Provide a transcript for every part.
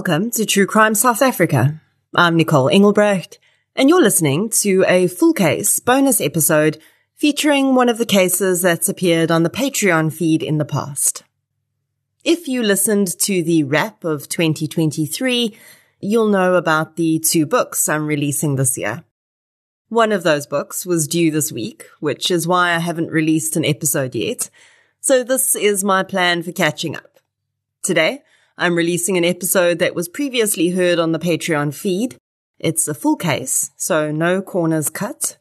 Welcome to True Crime South Africa. I'm Nicole Engelbrecht, and you're listening to a full case bonus episode featuring one of the cases that's appeared on the Patreon feed in the past. If you listened to the wrap of 2023, you'll know about the two books I'm releasing this year. One of those books was due this week, which is why I haven't released an episode yet. So this is my plan for catching up. Today, I'm releasing an episode that was previously heard on the Patreon feed. It's a full case, so no corners cut,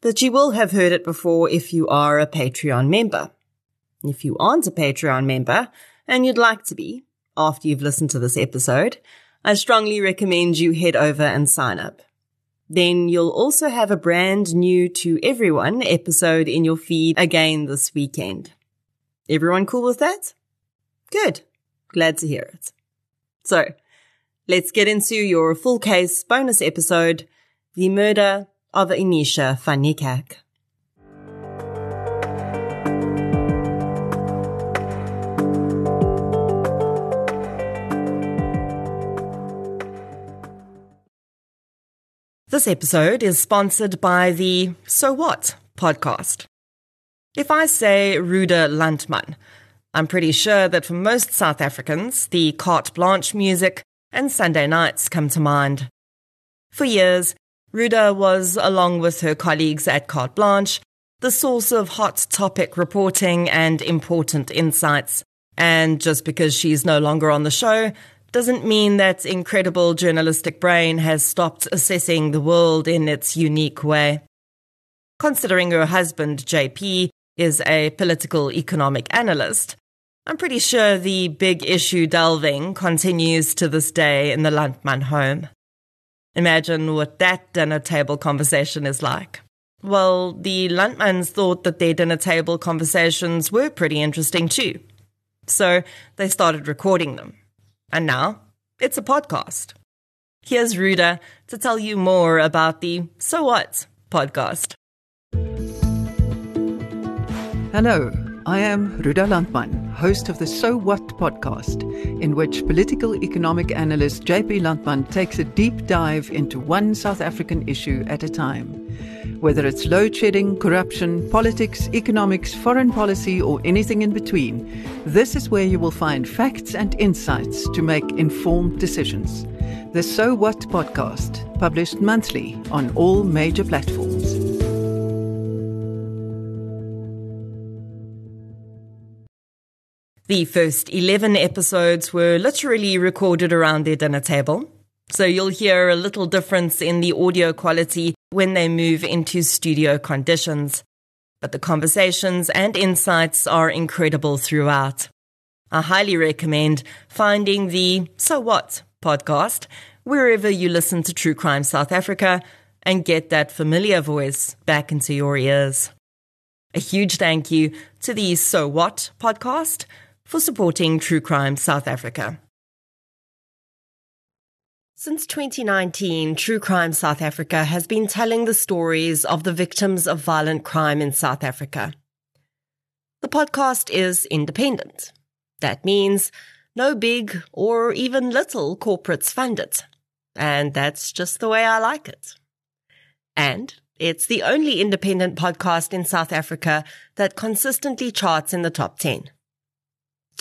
but you will have heard it before if you are a Patreon member. If you aren't a Patreon member and you'd like to be after you've listened to this episode, I strongly recommend you head over and sign up. Then you'll also have a brand new to everyone episode in your feed again this weekend. Everyone cool with that? Good. Glad to hear it. So, let's get into your full case bonus episode, The Murder of Anisha van Niekerk. This episode is sponsored by the So What podcast. If I say Ruda Landman, I'm pretty sure that for most South Africans, the carte blanche music and Sunday nights come to mind. For years, Ruda was, along with her colleagues at Carte Blanche, the source of hot topic reporting and important insights. And just because she's no longer on the show doesn't mean that incredible journalistic brain has stopped assessing the world in its unique way. Considering her husband, JP, is a political economic analyst, I'm pretty sure the big issue delving continues to this day in the Landman home. Imagine what that dinner table conversation is like. Well, the Landmans thought that their dinner table conversations were pretty interesting too. So they started recording them. And now it's a podcast. Here's Ruda to tell you more about the So What podcast. Hello. I am Ruda Landman, host of the So What podcast, in which political economic analyst JP Landman takes a deep dive into one South African issue at a time. Whether it's load shedding, corruption, politics, economics, foreign policy, or anything in between, this is where you will find facts and insights to make informed decisions. The So What podcast, published monthly on all major platforms. The first 11 episodes were literally recorded around their dinner table. So you'll hear a little difference in the audio quality when they move into studio conditions. But the conversations and insights are incredible throughout. I highly recommend finding the So What podcast wherever you listen to True Crime South Africa and get that familiar voice back into your ears. A huge thank you to the So What podcast for supporting True Crime South Africa. Since 2019, True Crime South Africa has been telling the stories of the victims of violent crime in South Africa. The podcast is independent. That means no big or even little corporates fund it. And that's just the way I like it. And it's the only independent podcast in South Africa that consistently charts in the top 10.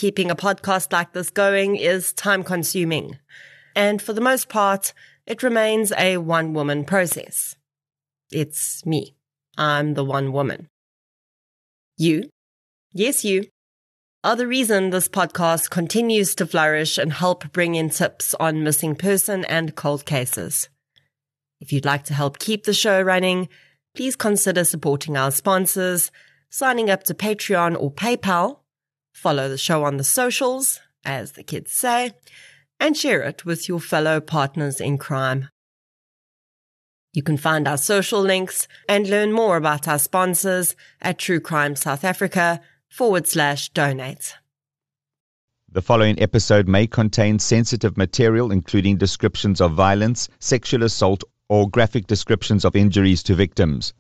Keeping a podcast like this going is time consuming. And for the most part, it remains a one woman process. It's me. I'm the one woman. You, yes, you, are the reason this podcast continues to flourish and help bring in tips on missing person and cold cases. If you'd like to help keep the show running, please consider supporting our sponsors, signing up to Patreon or PayPal, follow the show on the socials, as the kids say, and share it with your fellow partners in crime. You can find our social links and learn more about our sponsors at True Crime South Africa forward slash donate. The following episode may contain sensitive material, including descriptions of violence, sexual assault, or graphic descriptions of injuries to victims.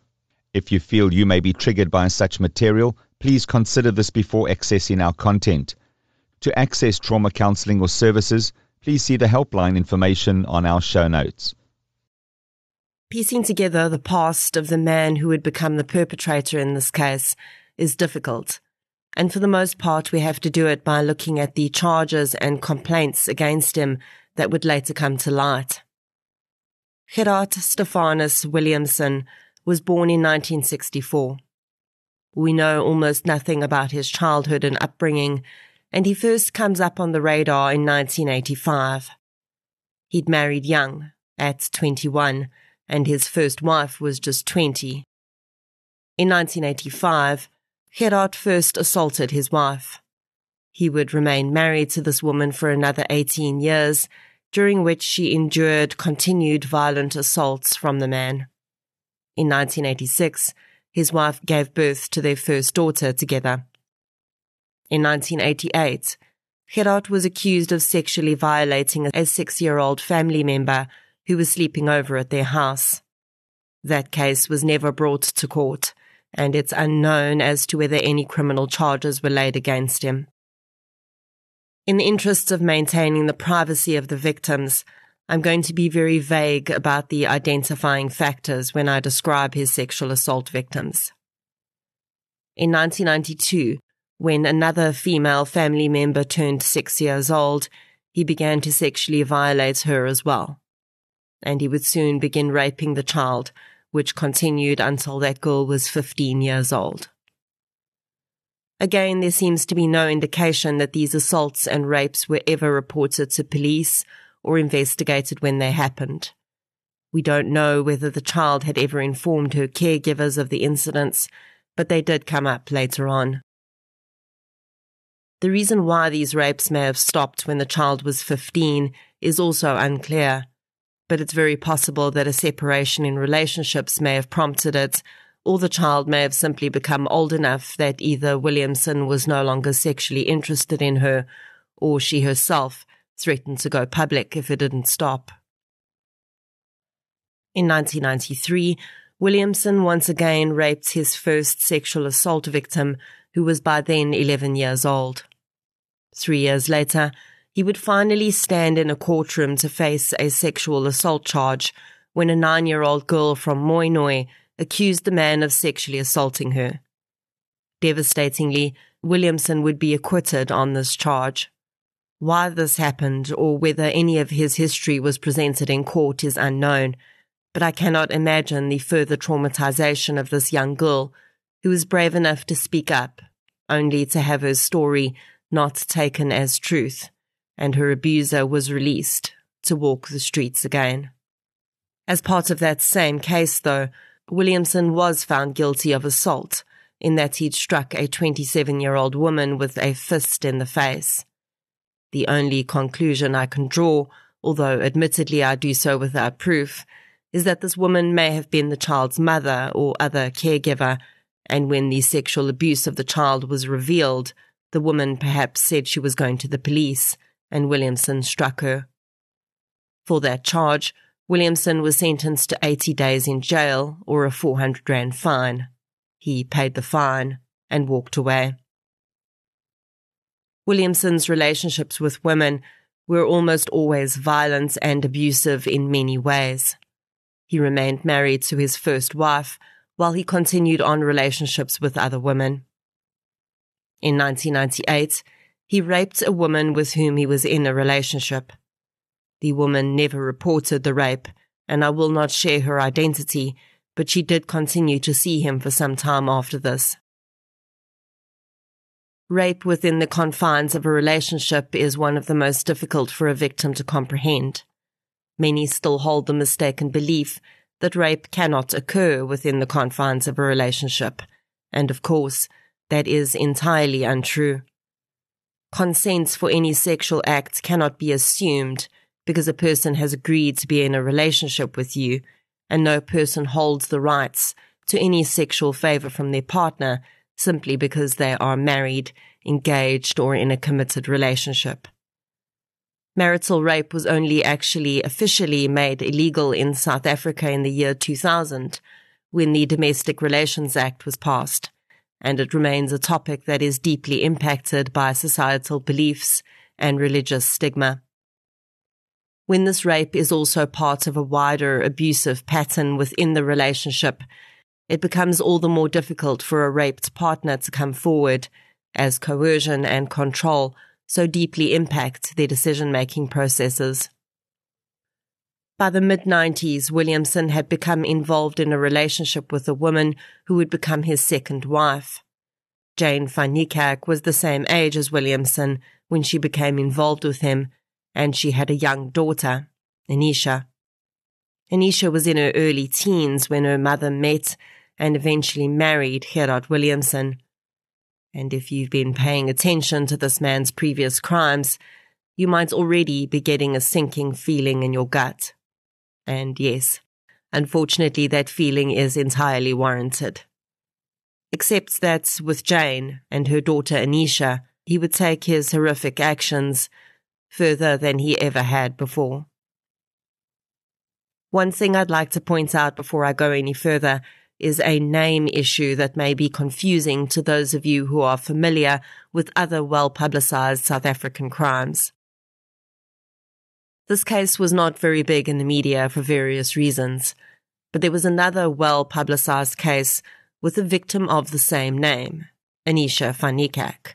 If you feel you may be triggered by such material, please consider this before accessing our content. To access trauma counseling or services, Please see the helpline information on our show notes. Piecing together the past of the man who would become the perpetrator in this case is difficult. And for the most part, we have to do it by looking at the charges and complaints against him that would later come to light. Gerard Stephanus Williamson was born in 1964. We know almost nothing about his childhood and upbringing, and he first comes up on the radar in 1985. He'd married young, at 21, and his first wife was just 20. In 1985, Gerard first assaulted his wife. He would remain married to this woman for another 18 years, during which she endured continued violent assaults from the man. In 1986, his wife gave birth to their first daughter together. In 1988, Gerard was accused of sexually violating a six year old family member who was sleeping over at their house. That case was never brought to court, and it's unknown as to whether any criminal charges were laid against him. In the interests of maintaining the privacy of the victims, I'm going to be very vague about the identifying factors when I describe his sexual assault victims. In 1992, when another female family member turned six years old, he began to sexually violate her as well. And he would soon begin raping the child, which continued until that girl was 15 years old. Again, there seems to be no indication that these assaults and rapes were ever reported to police or investigated when they happened. We don't know whether the child had ever informed her caregivers of the incidents, but they did come up later on. The reason why these rapes may have stopped when the child was 15 is also unclear, but it's very possible that a separation in relationships may have prompted it or the child may have simply become old enough that either Williamson was no longer sexually interested in her, or she herself threatened to go public if it didn't stop. In 1993, Williamson once again raped his first sexual assault victim, who was by then 11 years old. Three years later, he would finally stand in a courtroom to face a sexual assault charge when a nine year old girl from Mooinooi accused the man of sexually assaulting her. Devastatingly, Williamson would be acquitted on this charge. Why this happened or whether any of his history was presented in court is unknown, but I cannot imagine the further traumatization of this young girl who was brave enough to speak up, only to have her story not taken as truth, and her abuser was released to walk the streets again. As part of that same case, though, Williamson was found guilty of assault in that he'd struck a 27 year old woman with a fist in the face. The only conclusion I can draw, although admittedly I do so without proof, is that this woman may have been the child's mother or other caregiver, and when the sexual abuse of the child was revealed, the woman perhaps said she was going to the police, and Williamson struck her. For that charge, Williamson was sentenced to 80 days in jail or a 400 rand fine. He paid the fine and walked away. Williamson's relationships with women were almost always violent and abusive in many ways. He remained married to his first wife while he continued on relationships with other women. In 1998, he raped a woman with whom he was in a relationship. The woman never reported the rape, and I will not share her identity, but she did continue to see him for some time after this. Rape within the confines of a relationship is one of the most difficult for a victim to comprehend. Many still hold the mistaken belief that rape cannot occur within the confines of a relationship, and of course, that is entirely untrue. Consent for any sexual act cannot be assumed because a person has agreed to be in a relationship with you, and no person holds the rights to any sexual favor from their partner simply because they are married, engaged, or in a committed relationship. Marital rape was only actually officially made illegal in South Africa in the year 2000 when the Domestic Relations Act was passed, and it remains a topic that is deeply impacted by societal beliefs and religious stigma. when this rape is also part of a wider abusive pattern within the relationship, it becomes all the more difficult for a raped partner to come forward as coercion and control so deeply impact their decision making processes. By the mid 90s, Williamson had become involved in a relationship with a woman who would become his second wife. Jane van was the same age as Williamson when she became involved with him and she had a young daughter, Anisha. Anisha was in her early teens when her mother met and eventually married Gerard Williamson. And if you've been paying attention to this man's previous crimes, you might already be getting a sinking feeling in your gut. And yes, unfortunately, that feeling is entirely warranted. Except that with Jane and her daughter Anisha, he would take his horrific actions further than he ever had before. One thing I'd like to point out before I go any further is a name issue that may be confusing to those of you who are familiar with other well publicized South African crimes. This case was not very big in the media for various reasons, but there was another well publicized case with a victim of the same name, Anisha van Niekerk.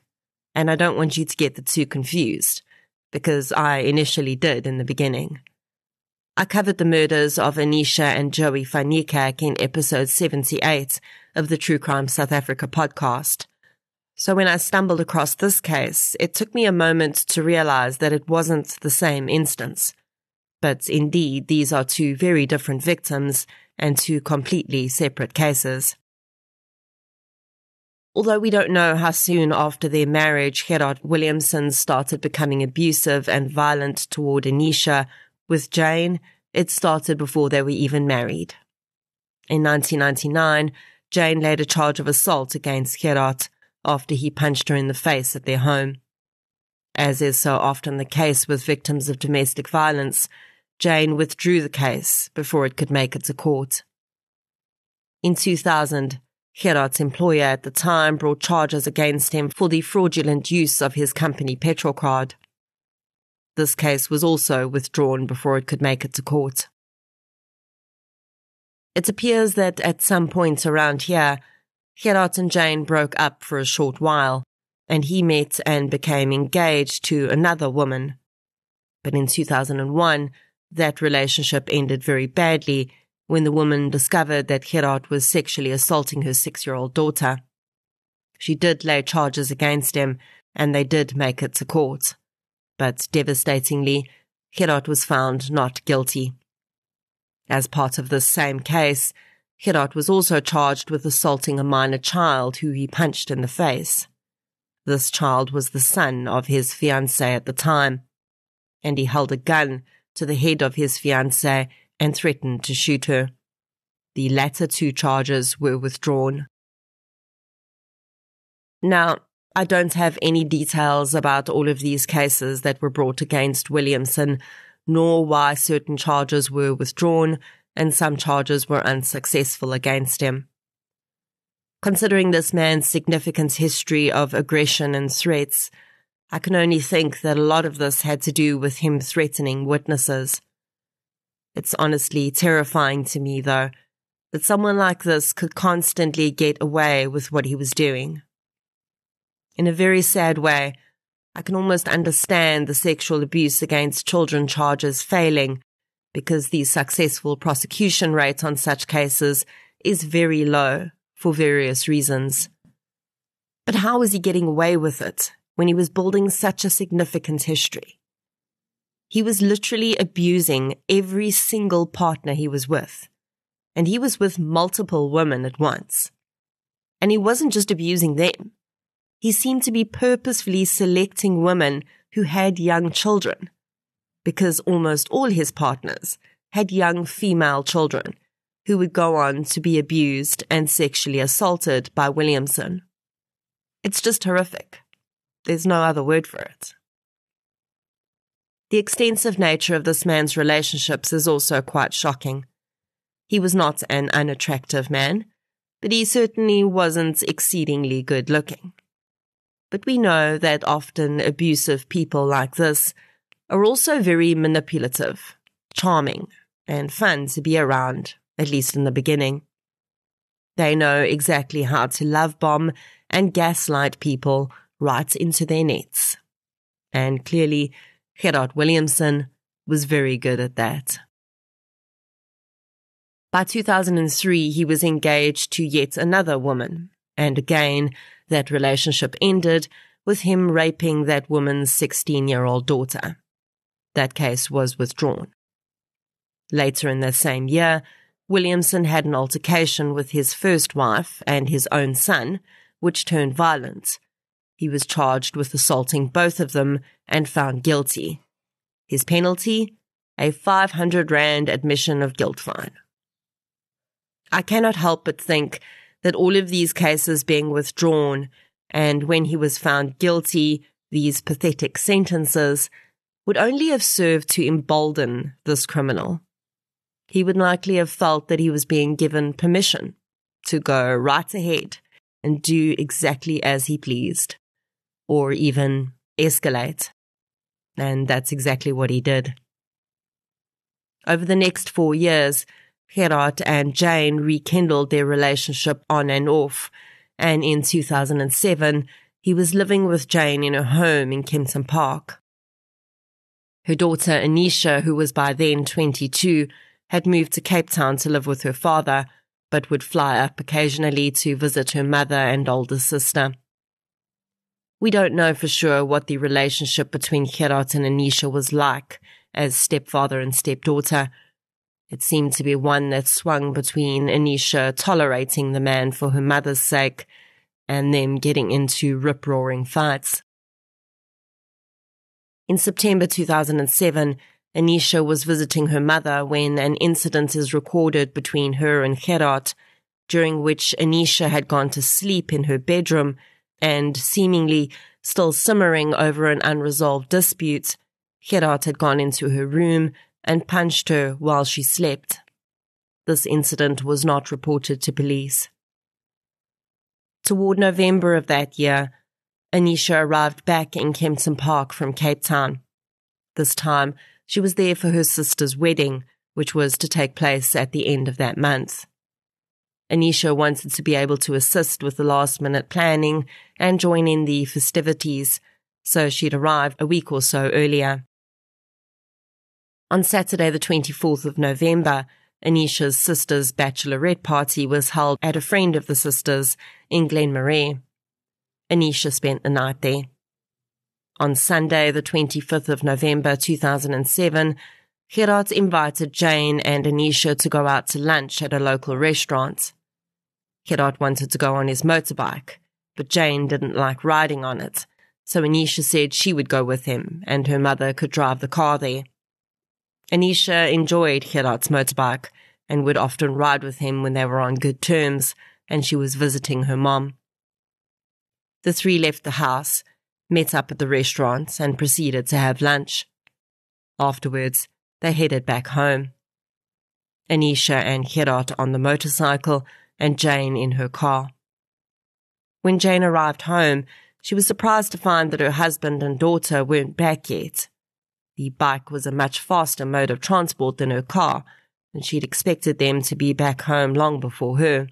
And I don't want you to get the two confused because I initially did in the beginning. I covered the murders of Anisha and Joey van in episode 78 of the True Crime South Africa podcast. So when I stumbled across this case, it took me a moment to realize that it wasn't the same instance. But indeed, these are two very different victims and two completely separate cases. Although we don't know how soon after their marriage Gerard Williamson started becoming abusive and violent toward Anisha, with Jane, it started before they were even married. In 1999, Jane laid a charge of assault against Gerard after he punched her in the face at their home. As is so often the case with victims of domestic violence, Jane withdrew the case before it could make it to court. In 2000, Gerard's employer at the time brought charges against him for the fraudulent use of his company petrol Petrocard. This case was also withdrawn before it could make it to court. It appears that at some point around here, Gerard and Jane broke up for a short while, and he met and became engaged to another woman. But in 2001, that relationship ended very badly when the woman discovered that Gerard was sexually assaulting her six year old daughter. She did lay charges against him, and they did make it to court. But devastatingly, Gerard was found not guilty. As part of this same case, Gerard was also charged with assaulting a minor child who he punched in the face. This child was the son of his fiancée at the time, and he held a gun to the head of his fiancée and threatened to shoot her. The latter two charges were withdrawn. Now, I don't have any details about all of these cases that were brought against Williamson, nor why certain charges were withdrawn and some charges were unsuccessful against him. Considering this man's significant history of aggression and threats, I can only think that a lot of this had to do with him threatening witnesses. It's honestly terrifying to me, though, that someone like this could constantly get away with what he was doing. In a very sad way, I can almost understand the sexual abuse against children charges failing because the successful prosecution rate on such cases is very low for various reasons. But how was he getting away with it when he was building such a significant history? He was literally abusing every single partner he was with. And he was with multiple women at once. And he wasn't just abusing them. He seemed to be purposefully selecting women who had young children. Because almost all his partners had young female children who would go on to be abused and sexually assaulted by Williamson. It's just horrific. There's no other word for it. The extensive nature of this man's relationships is also quite shocking. He was not an unattractive man, but he certainly wasn't exceedingly good looking. But we know that often abusive people like this are also very manipulative, charming, and fun to be around, at least in the beginning. They know exactly how to love bomb and gaslight people right into their nets. And clearly, Gerard Williamson was very good at that. By 2003, he was engaged to yet another woman, and again, that relationship ended with him raping that woman's 16 year old daughter. That case was withdrawn. Later in the same year, Williamson had an altercation with his first wife and his own son, which turned violent. He was charged with assaulting both of them and found guilty. His penalty? A 500 Rand admission of guilt fine. I cannot help but think that all of these cases being withdrawn and when he was found guilty, these pathetic sentences would only have served to embolden this criminal. He would likely have felt that he was being given permission to go right ahead and do exactly as he pleased, or even escalate. And that's exactly what he did. Over the next four years, Gerard and Jane rekindled their relationship on and off, and in 2007, he was living with Jane in her home in Kempton Park. Her daughter Anisha, who was by then 22, had moved to Cape Town to live with her father, but would fly up occasionally to visit her mother and older sister. We don't know for sure what the relationship between Gerard and Anisha was like as stepfather and stepdaughter. It seemed to be one that swung between Anisha tolerating the man for her mother's sake and them getting into rip roaring fights. In September 2007, Anisha was visiting her mother when an incident is recorded between her and Gerard, during which Anisha had gone to sleep in her bedroom and seemingly still simmering over an unresolved dispute, Gerard had gone into her room and punched her while she slept. This incident was not reported to police. Toward November of that year, Anisha arrived back in Kempton Park from Cape Town. This time, she was there for her sister's wedding, which was to take place at the end of that month. Anisha wanted to be able to assist with the last minute planning and join in the festivities, so she'd arrived a week or so earlier. On Saturday, the 24th of November, Anisha's sister's bachelorette party was held at a friend of the sisters in Glenmarais. Anisha spent the night there. On Sunday, the 25th of November 2007, Gerard invited Jane and Anisha to go out to lunch at a local restaurant. Gerard wanted to go on his motorbike, but Jane didn't like riding on it, so Anisha said she would go with him and her mother could drive the car there. Anisha enjoyed Gerard's motorbike and would often ride with him when they were on good terms and she was visiting her mom. The three left the house, met up at the restaurant, and proceeded to have lunch. Afterwards, they headed back home. Anisha and Gerard on the motorcycle, and Jane in her car. When Jane arrived home, she was surprised to find that her husband and daughter weren't back yet. The bike was a much faster mode of transport than her car, and she'd expected them to be back home long before her.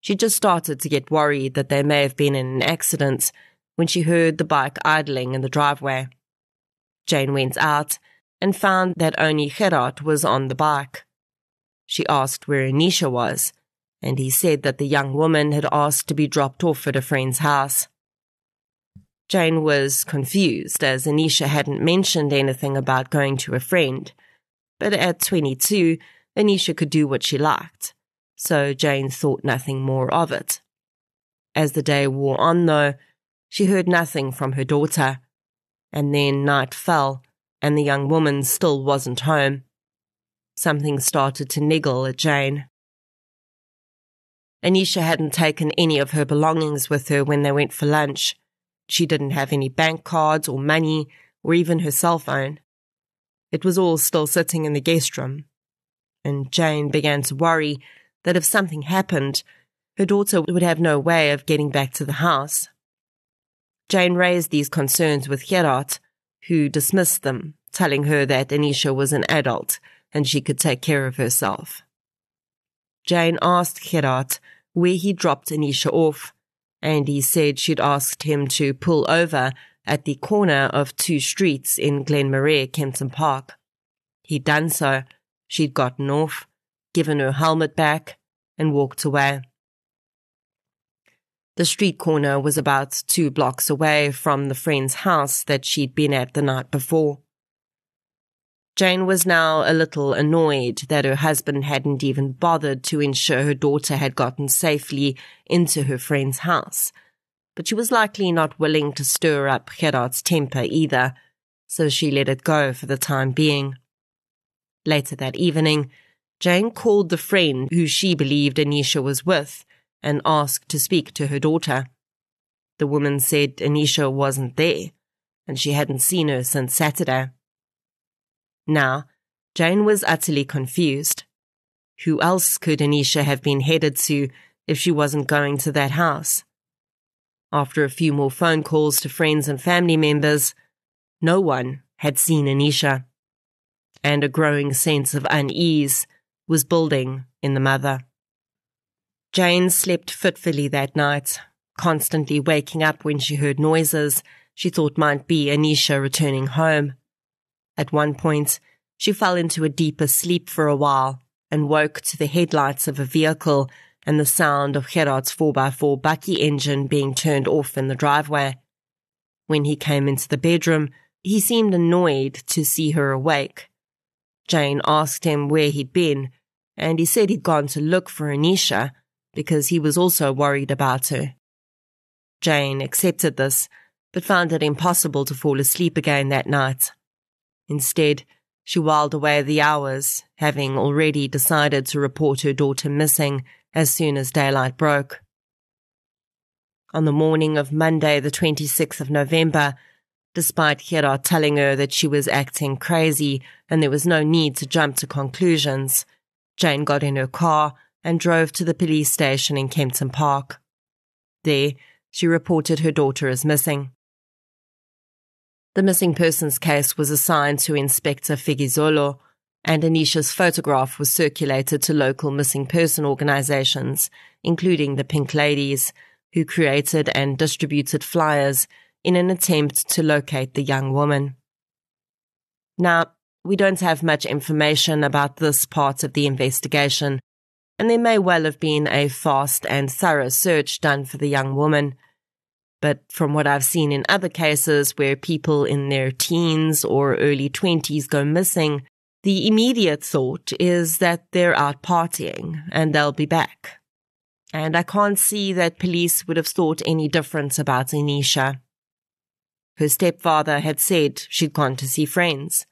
She just started to get worried that they may have been in an accident when she heard the bike idling in the driveway. Jane went out and found that only Gerard was on the bike. She asked where Anisha was, and he said that the young woman had asked to be dropped off at a friend's house. Jane was confused as Anisha hadn't mentioned anything about going to a friend. But at 22, Anisha could do what she liked so Jane thought nothing more of it. As the day wore on, though, she heard nothing from her daughter, and then night fell, and the young woman still wasn't home. Something started to niggle at Jane. Anisha hadn't taken any of her belongings with her when they went for lunch. She didn't have any bank cards or money or even her cell phone. It was all still sitting in the guest room. And Jane began to worry that if something happened, her daughter would have no way of getting back to the house. Jane raised these concerns with Gerard, who dismissed them, telling her that Anisha was an adult and she could take care of herself. Jane asked Gerard where he dropped Anisha off, and he said she'd asked him to pull over at the corner of two streets in Glenmarais, Kempton Park. He'd done so. She'd gotten off, given her helmet back, and walked away. The street corner was about two blocks away from the friend's house that she'd been at the night before. Jane was now a little annoyed that her husband hadn't even bothered to ensure her daughter had gotten safely into her friend's house. But she was likely not willing to stir up Gerard's temper either, so she let it go for the time being. Later that evening, Jane called the friend who she believed Anisha was with and asked to speak to her daughter. The woman said Anisha wasn't there, and she hadn't seen her since Saturday. Now, Jane was utterly confused. Who else could Anisha have been headed to if she wasn't going to that house? After a few more phone calls to friends and family members, no one had seen Anisha. And a growing sense of unease was building in the mother. Jane slept fitfully that night, constantly waking up when she heard noises she thought might be Anisha returning home. At one point, she fell into a deeper sleep for a while and woke to the headlights of a vehicle and the sound of Gerard's 4x4 bakkie engine being turned off in the driveway. When he came into the bedroom, he seemed annoyed to see her awake. Jane asked him where he'd been, and he said he'd gone to look for Anisha, because he was also worried about her. Jane accepted this, but found it impossible to fall asleep again that night. Instead, she whiled away the hours, having already decided to report her daughter missing as soon as daylight broke. On the morning of Monday, the 26th of November, despite Gerard telling her that she was acting crazy and there was no need to jump to conclusions, Jane got in her car and drove to the police station in Kempton Park. There, she reported her daughter as missing. The missing persons case was assigned to Inspector Figizolo, and Anisha's photograph was circulated to local missing person organizations, including the Pink Ladies, who created and distributed flyers in an attempt to locate the young woman. Now, we don't have much information about this part of the investigation, and there may well have been a fast and thorough search done for the young woman. But from what I've seen in other cases where people in their teens or early 20s go missing, the immediate thought is that they're out partying and they'll be back. And I can't see that police would have thought any difference about Anisha. Her stepfather had said she'd gone to see friends.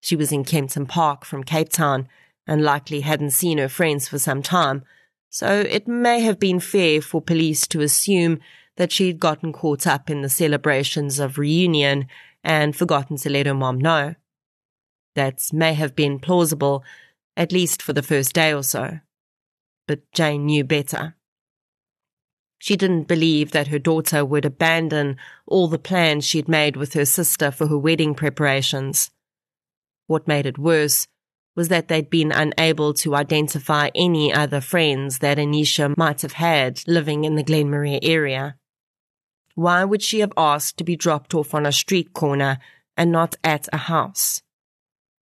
She was in Kempton Park from Cape Town and likely hadn't seen her friends for some time, so it may have been fair for police to assume that she'd gotten caught up in the celebrations of reunion and forgotten to let her mom know. That may have been plausible, at least for the first day or so. But Jane knew better. She didn't believe that her daughter would abandon all the plans she'd made with her sister for her wedding preparations. What made it worse was that they'd been unable to identify any other friends that Anisha might have had living in the Glenmarais area. Why would she have asked to be dropped off on a street corner and not at a house?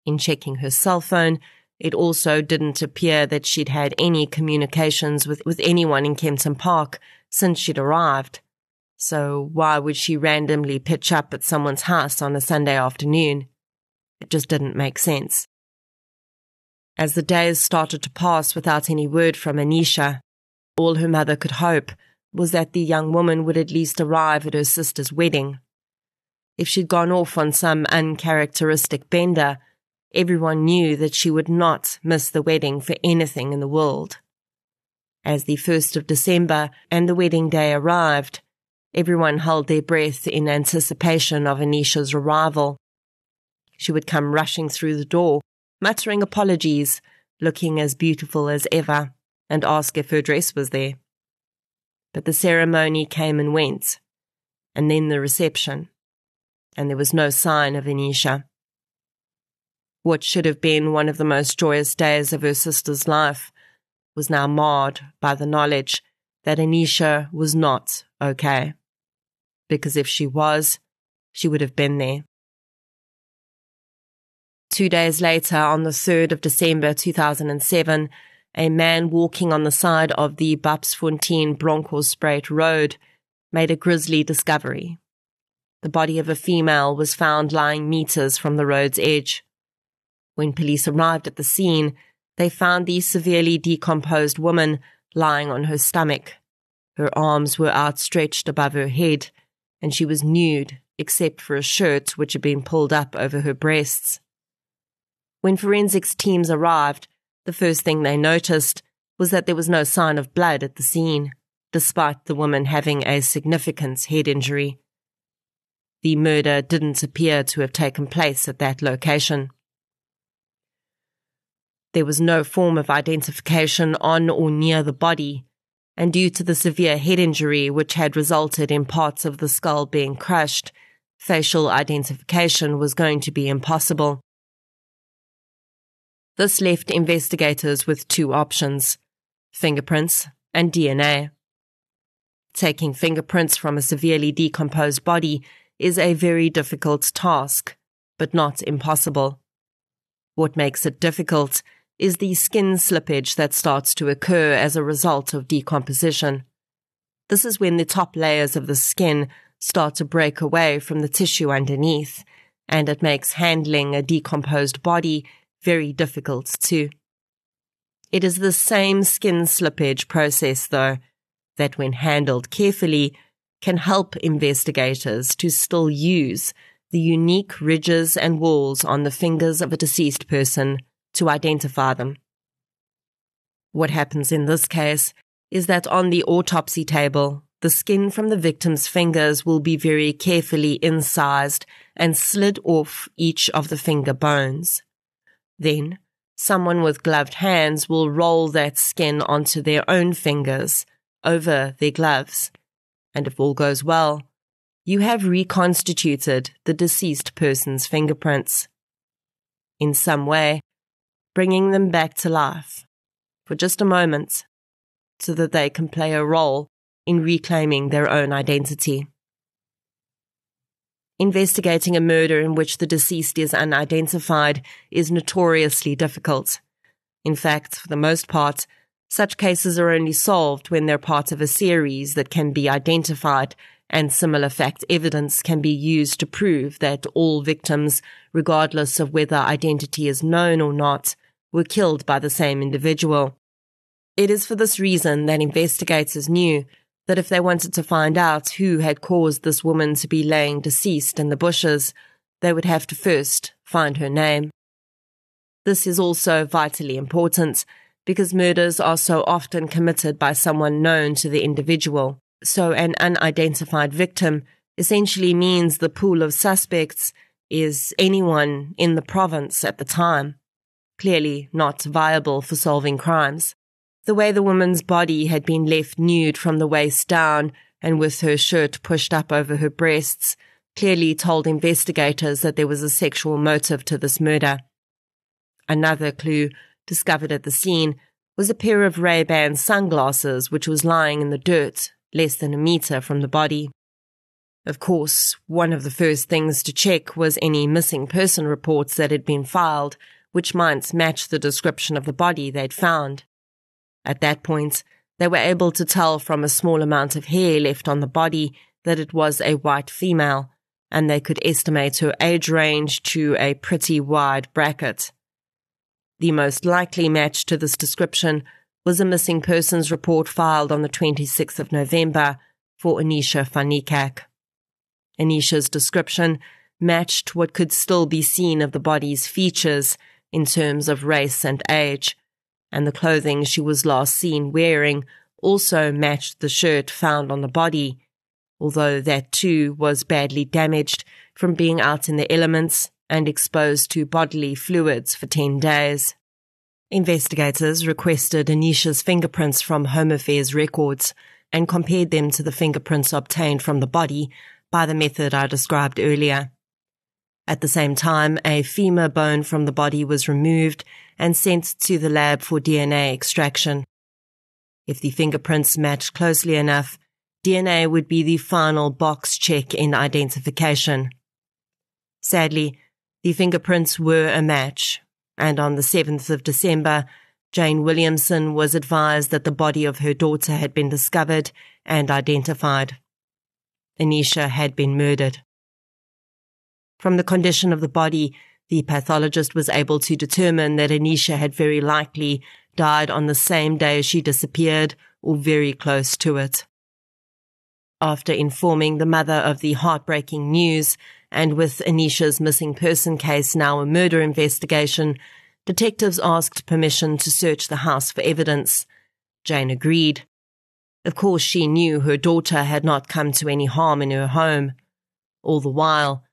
In checking her cell phone, it also didn't appear that she'd had any communications with, with anyone in Kempton Park since she'd arrived. So why would she randomly pitch up at someone's house on a Sunday afternoon? It just didn't make sense. As the days started to pass without any word from Anisha, all her mother could hope was that the young woman would at least arrive at her sister's wedding. If she'd gone off on some uncharacteristic bender, everyone knew that she would not miss the wedding for anything in the world. As the 1st of December and the wedding day arrived, everyone held their breath in anticipation of Anisha's arrival. She would come rushing through the door muttering apologies, looking as beautiful as ever, and ask if her dress was there. But the ceremony came and went, and then the reception. and there was no sign of Anisha. What should have been one of the most joyous days of her sister's life was now marred by the knowledge that Anisha was not okay. Because if she was, she would have been there. Two days later, on the 3rd of December 2007, a man walking on the side of the Bapsfontein Bronkhorstspruit Road made a grisly discovery. The body of a female was found lying meters from the road's edge. When police arrived at the scene, they found the severely decomposed woman lying on her stomach. Her arms were outstretched above her head, and she was nude except for a shirt which had been pulled up over her breasts. When forensics teams arrived, the first thing they noticed was that there was no sign of blood at the scene, despite the woman having a significant head injury. The murder didn't appear to have taken place at that location. There was no form of identification on or near the body, and due to the severe head injury which had resulted in parts of the skull being crushed, facial identification was going to be impossible. This left investigators with two options fingerprints and DNA. Taking fingerprints from a severely decomposed body is a very difficult task, but not impossible. What makes it difficult is the skin slippage that starts to occur as a result of decomposition. This is when the top layers of the skin start to break away from the tissue underneath, and it makes handling a decomposed body very difficult too. It is the same skin slippage process, though, that when handled carefully can help investigators to still use the unique ridges and walls on the fingers of a deceased person to identify them. What happens in this case is that on the autopsy table, the skin from the victim's fingers will be very carefully incised and slid off each of the finger bones. Then, someone with gloved hands will roll that skin onto their own fingers over their gloves. And if all goes well, you have reconstituted the deceased person's fingerprints. In some way, bringing them back to life for just a moment so that they can play a role in reclaiming their own identity. Investigating a murder in which the deceased is unidentified is notoriously difficult. In fact, for the most part, such cases are only solved when they're part of a series that can be identified and similar fact evidence can be used to prove that all victims, regardless of whether identity is known or not, were killed by the same individual. It is for this reason that investigators knew that if they wanted to find out who had caused this woman to be laying deceased in the bushes, they would have to first find her name. This is also vitally important because murders are so often committed by someone known to the individual. So an unidentified victim essentially means the pool of suspects is anyone in the province at the time, clearly not viable for solving crimes. The way the woman's body had been left nude from the waist down and with her shirt pushed up over her breasts clearly told investigators that there was a sexual motive to this murder. Another clue discovered at the scene was a pair of Ray-Ban sunglasses which was lying in the dirt less than a meter from the body. Of course, one of the first things to check was any missing person reports that had been filed, which might match the description of the body they'd found. At that point, they were able to tell from a small amount of hair left on the body that it was a white female, and they could estimate her age range to a pretty wide bracket. The most likely match to this description was a missing persons report filed on the 26th of November for Anisha van Niekerk. Anisha's description matched what could still be seen of the body's features in terms of race and age, and the clothing she was last seen wearing also matched the shirt found on the body, although that too was badly damaged from being out in the elements and exposed to bodily fluids for 10 days. Investigators requested Anisha's fingerprints from Home Affairs records and compared them to the fingerprints obtained from the body by the method I described earlier. At the same time, a femur bone from the body was removed and sent to the lab for DNA extraction. If the fingerprints matched closely enough, DNA would be the final box check in identification. Sadly, the fingerprints were a match, and on the 7th of December, Jane Williamson was advised that the body of her daughter had been discovered and identified. Anisha had been murdered. From the condition of the body, the pathologist was able to determine that Anisha had very likely died on the same day as she disappeared or very close to it. After informing the mother of the heartbreaking news, and with Anisha's missing person case now a murder investigation, detectives asked permission to search the house for evidence. Jane agreed. Of course, she knew her daughter had not come to any harm in her home. All the while,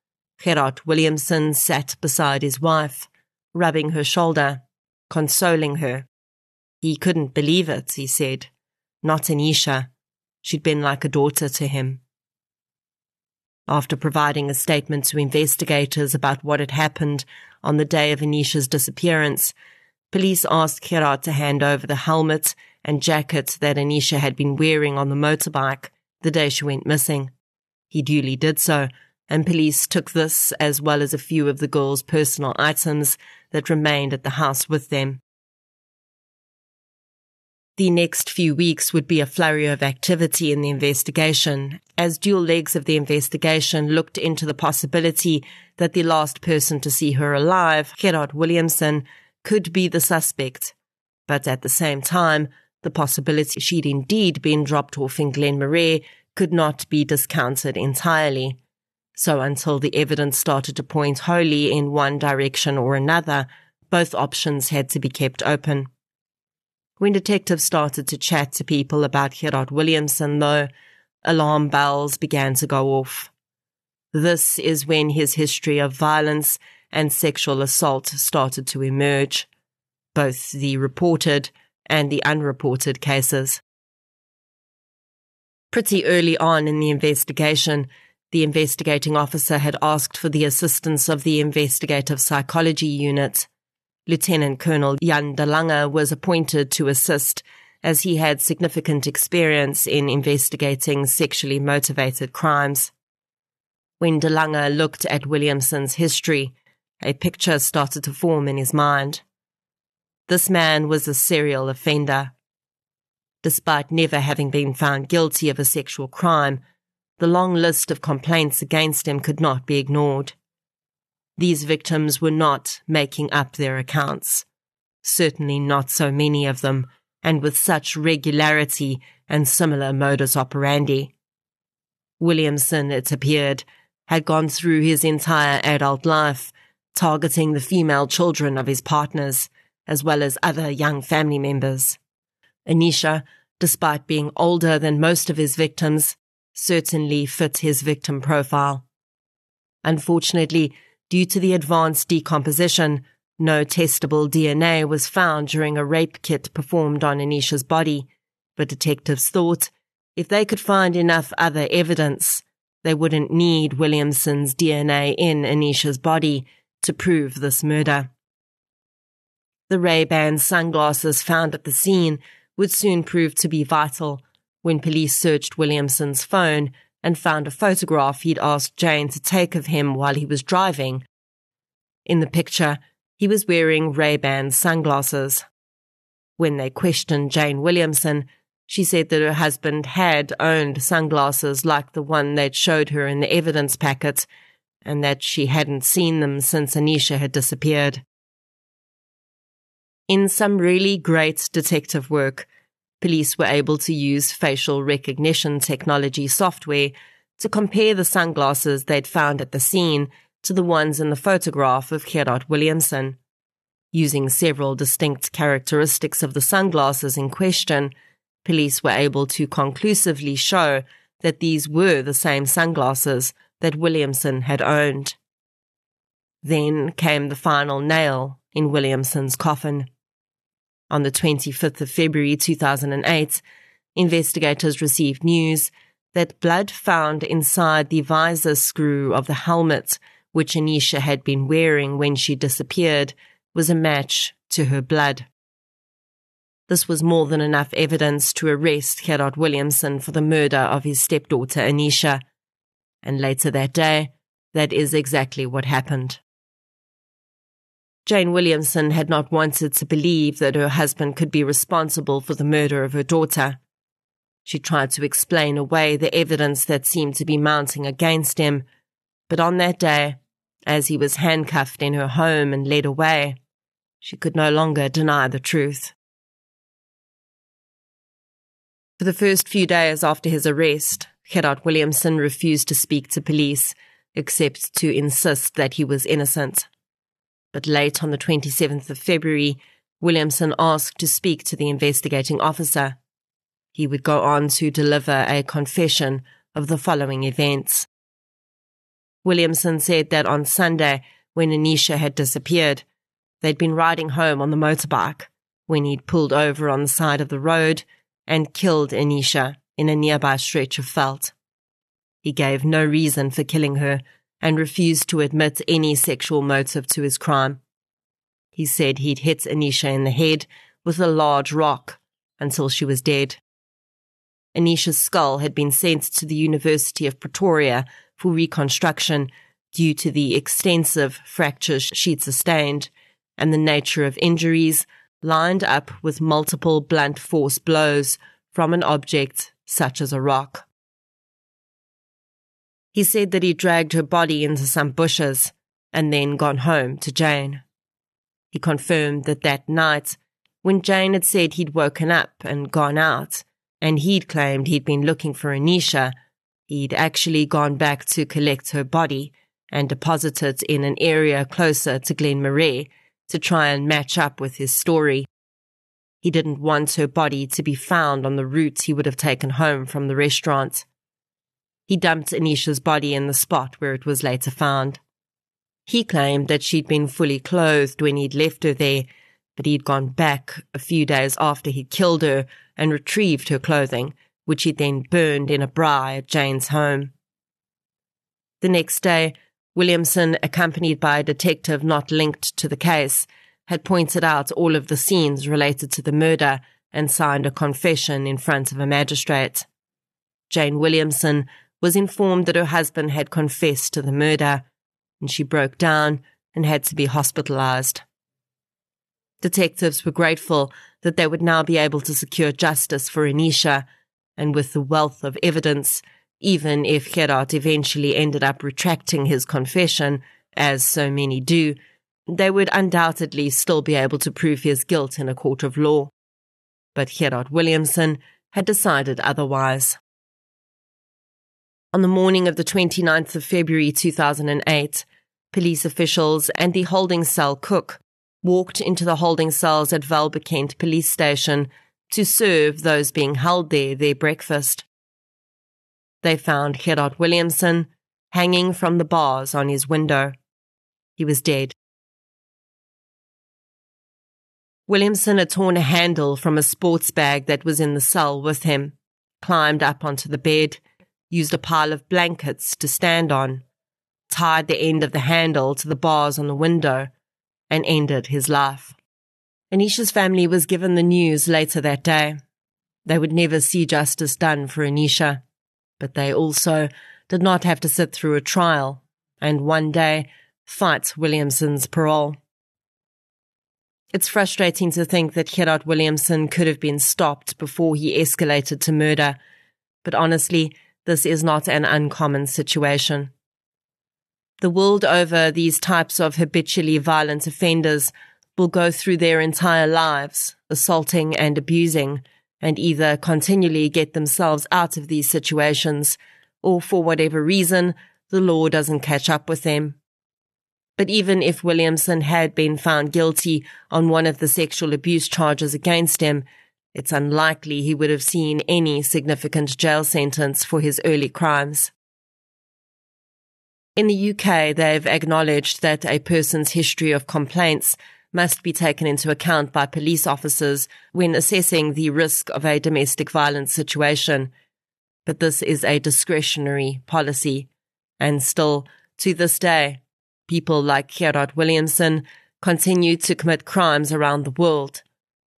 Gerard Williamson sat beside his wife, rubbing her shoulder, consoling her. He couldn't believe it, he said. Not Anisha. She'd been like a daughter to him. After providing a statement to investigators about what had happened on the day of Anisha's disappearance, police asked Gerard to hand over the helmet and jacket that Anisha had been wearing on the motorbike the day she went missing. He duly did so, and police took this as well as a few of the girl's personal items that remained at the house with them. The next few weeks would be a flurry of activity in the investigation, as dual legs of the investigation looked into the possibility that the last person to see her alive, Gerard Williamson, could be the suspect. But at the same time, the possibility she'd indeed been dropped off in Glenmarais could not be discounted entirely. So until the evidence started to point wholly in one direction or another, both options had to be kept open. When detectives started to chat to people about Gerard Williamson, though, alarm bells began to go off. This is when his history of violence and sexual assault started to emerge, both the reported and the unreported cases. Pretty early on in the investigation, the investigating officer had asked for the assistance of the investigative psychology unit. Lieutenant Colonel Jan de Lange was appointed to assist as he had significant experience in investigating sexually motivated crimes. When de Lange looked at Williamson's history, a picture started to form in his mind. This man was a serial offender. Despite never having been found guilty of a sexual crime, the long list of complaints against him could not be ignored. These victims were not making up their accounts. Certainly not so many of them, and with such regularity and similar modus operandi. Williamson, it appeared, had gone through his entire adult life, targeting the female children of his partners, as well as other young family members. Anisha, despite being older than most of his victims, certainly fit his victim profile. Unfortunately, due to the advanced decomposition, no testable DNA was found during a rape kit performed on Anisha's body, but detectives thought if they could find enough other evidence, they wouldn't need Williamson's DNA in Anisha's body to prove this murder. The Ray-Ban sunglasses found at the scene would soon prove to be vital when police searched Williamson's phone and found a photograph he'd asked Jane to take of him while he was driving. In the picture, he was wearing Ray-Ban sunglasses. When they questioned Jane Williamson, she said that her husband had owned sunglasses like the one they'd showed her in the evidence packet, and that she hadn't seen them since Anisha had disappeared. In some really great detective work, police were able to use facial recognition technology software to compare the sunglasses they'd found at the scene to the ones in the photograph of Gerard Williamson. Using several distinct characteristics of the sunglasses in question, police were able to conclusively show that these were the same sunglasses that Williamson had owned. Then came the final nail in Williamson's coffin. On the 25th of February 2008, investigators received news that blood found inside the visor screw of the helmet which Anisha had been wearing when she disappeared, was a match to her blood. This was more than enough evidence to arrest Gerard Williamson for the murder of his stepdaughter Anisha. And later that day, that is exactly what happened. Jane Williamson had not wanted to believe that her husband could be responsible for the murder of her daughter. She tried to explain away the evidence that seemed to be mounting against him, but on that day, as he was handcuffed in her home and led away, she could no longer deny the truth. For the first few days after his arrest, Gerard Williamson refused to speak to police, except to insist that he was innocent. But late on the 27th of February, Williamson asked to speak to the investigating officer. He would go on to deliver a confession of the following events. Williamson said that on Sunday, when Anisha had disappeared, they'd been riding home on the motorbike when he'd pulled over on the side of the road and killed Anisha in a nearby stretch of veldt. He gave no reason for killing her and refused to admit any sexual motive to his crime. He said he'd hit Anisha in the head with a large rock until she was dead. Anisha's skull had been sent to the University of Pretoria for reconstruction due to the extensive fractures she'd sustained and the nature of injuries lined up with multiple blunt force blows from an object such as a rock. He said that he dragged her body into some bushes and then gone home to Jane. He confirmed that that night, when Jane had said he'd woken up and gone out, and he'd claimed he'd been looking for Anisha, he'd actually gone back to collect her body and deposit it in an area closer to Glenmarais to try and match up with his story. He didn't want her body to be found on the route he would have taken home from the restaurant. He dumped Anisha's body in the spot where it was later found. He claimed that she'd been fully clothed when he'd left her there, but he'd gone back a few days after he'd killed her and retrieved her clothing, which he then burned in a braai at Jane's home. The next day, Williamson, accompanied by a detective not linked to the case, had pointed out all of the scenes related to the murder and signed a confession in front of a magistrate. Jane Williamson was informed that her husband had confessed to the murder, and she broke down and had to be hospitalized. Detectives were grateful that they would now be able to secure justice for Anisha, and with the wealth of evidence, even if Gerard eventually ended up retracting his confession, as so many do, they would undoubtedly still be able to prove his guilt in a court of law. But Gerard Williamson had decided otherwise. On the morning of the 29th of February 2008, police officials and the holding cell cook walked into the holding cells at Welbekend police station to serve those being held there their breakfast. They found Gerard Williamson hanging from the bars on his window. He was dead. Williamson had torn a handle from a sports bag that was in the cell with him, climbed up onto the bed, used a pile of blankets to stand on, tied the end of the handle to the bars on the window, and ended his life. Anisha's family was given the news later that day. They would never see justice done for Anisha, but they also did not have to sit through a trial and one day fight Williamson's parole. It's frustrating to think that Gerard Williamson could have been stopped before he escalated to murder, but honestly, this is not an uncommon situation. The world over, these types of habitually violent offenders will go through their entire lives, assaulting and abusing, and either continually get themselves out of these situations, or for whatever reason, the law doesn't catch up with them. But even if Williamson had been found guilty on one of the sexual abuse charges against him, it's unlikely he would have seen any significant jail sentence for his early crimes. In the UK, they've acknowledged that a person's history of complaints must be taken into account by police officers when assessing the risk of a domestic violence situation. But this is a discretionary policy, and still, to this day, people like Gerard Williamson continue to commit crimes around the world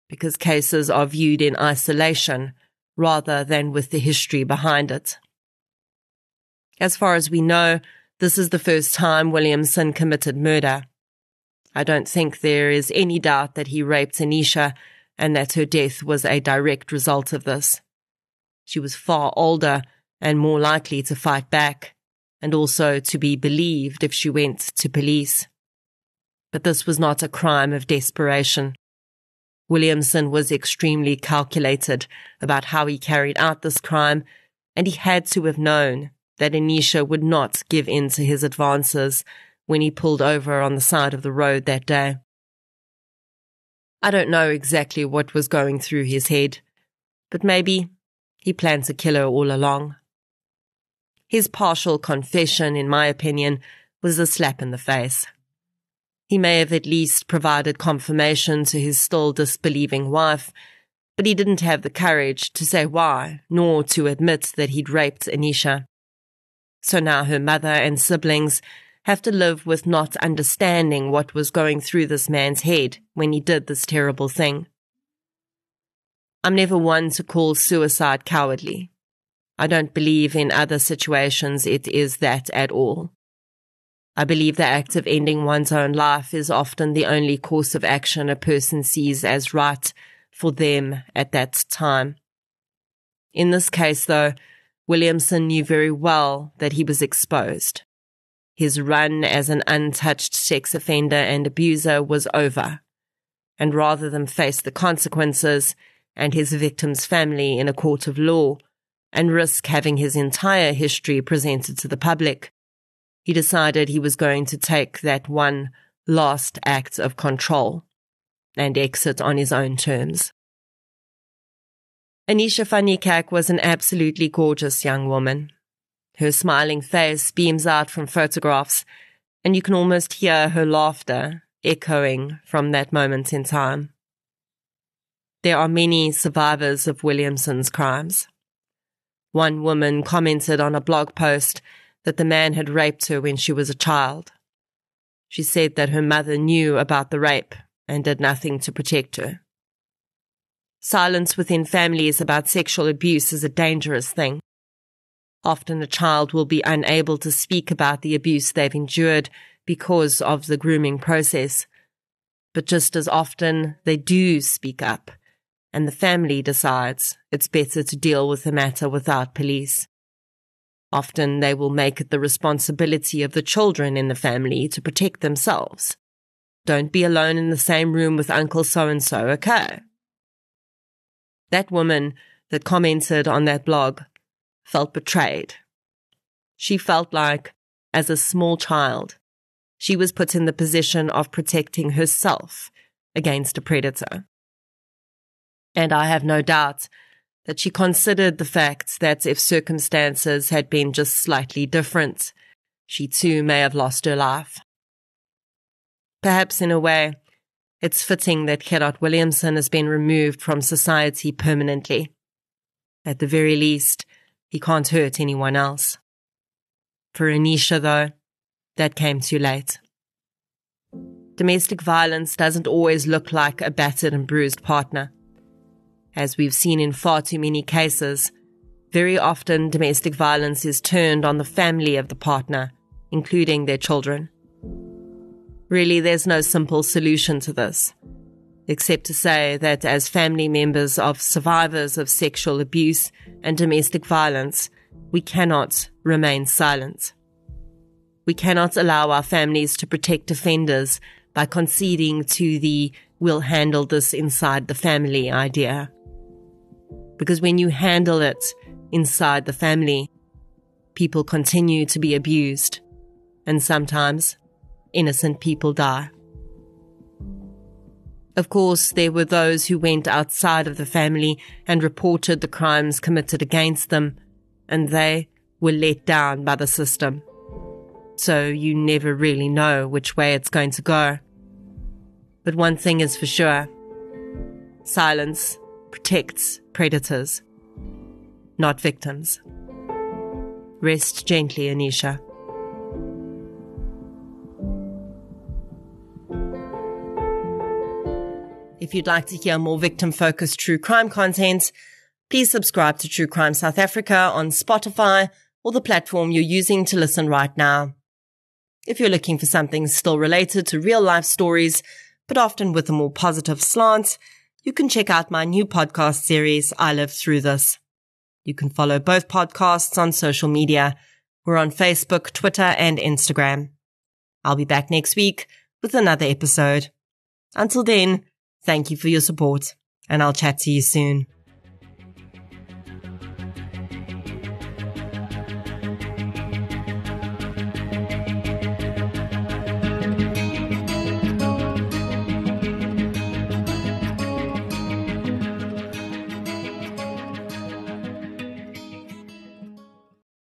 because cases are viewed in isolation rather than with the history behind it. As far as we know, this is the first time Williamson committed murder. I don't think there is any doubt that he raped Anisha and that her death was a direct result of this. She was far older and more likely to fight back, and also to be believed if she went to police. But this was not a crime of desperation. Williamson was extremely calculated about how he carried out this crime, and he had to have known that Anisha would not give in to his advances when he pulled over on the side of the road that day. I don't know exactly what was going through his head, but maybe he planned to kill her all along. His partial confession, in my opinion, was a slap in the face. He may have at least provided confirmation to his still disbelieving wife, but he didn't have the courage to say why, nor to admit that he'd raped Anisha. So now her mother and siblings have to live with not understanding what was going through this man's head when he did this terrible thing. I'm never one to call suicide cowardly. I don't believe in other situations it is that at all. I believe the act of ending one's own life is often the only course of action a person sees as right for them at that time. In this case, though, Williamson knew very well that he was exposed. His run as an untouched sex offender and abuser was over. And rather than face the consequences and his victim's family in a court of law and risk having his entire history presented to the public, he decided he was going to take that one last act of control and exit on his own terms. Anisha van Niekerk was an absolutely gorgeous young woman. Her smiling face beams out from photographs, and you can almost hear her laughter echoing from that moment in time. There are many survivors of Williamson's crimes. One woman commented on a blog post that the man had raped her when she was a child. She said that her mother knew about the rape and did nothing to protect her. Silence within families about sexual abuse is a dangerous thing. Often a child will be unable to speak about the abuse they've endured because of the grooming process. But just as often they do speak up, and the family decides it's better to deal with the matter without police. Often they will make it the responsibility of the children in the family to protect themselves. Don't be alone in the same room with Uncle so and so, okay? That woman that commented on that blog felt betrayed. She felt like, as a small child, she was put in the position of protecting herself against a predator. And I have no doubt that she considered the fact that if circumstances had been just slightly different, she too may have lost her life. Perhaps in a way, it's fitting that Gerard Williamson has been removed from society permanently. At the very least, he can't hurt anyone else. For Anisha, though, that came too late. Domestic violence doesn't always look like a battered and bruised partner. As we've seen in far too many cases, very often domestic violence is turned on the family of the partner, including their children. Really, there's no simple solution to this, except to say that as family members of survivors of sexual abuse and domestic violence, we cannot remain silent. We cannot allow our families to protect offenders by conceding to the we'll handle this inside the family idea. Because when you handle it inside the family, people continue to be abused, and sometimes innocent people die. Of course, there were those who went outside of the family and reported the crimes committed against them, and they were let down by the system. So you never really know which way it's going to go. But one thing is for sure silence protects predators, not victims. Rest gently, Anisha. If you'd like to hear more victim focused true crime content, please subscribe to True Crime South Africa on Spotify or the platform you're using to listen right now. If you're looking for something still related to real life stories, but often with a more positive slant, you can check out my new podcast series, I Live Through This. You can follow both podcasts on social media. We're on Facebook, Twitter, and Instagram. I'll be back next week with another episode. Until then, thank you for your support, and I'll chat to you soon.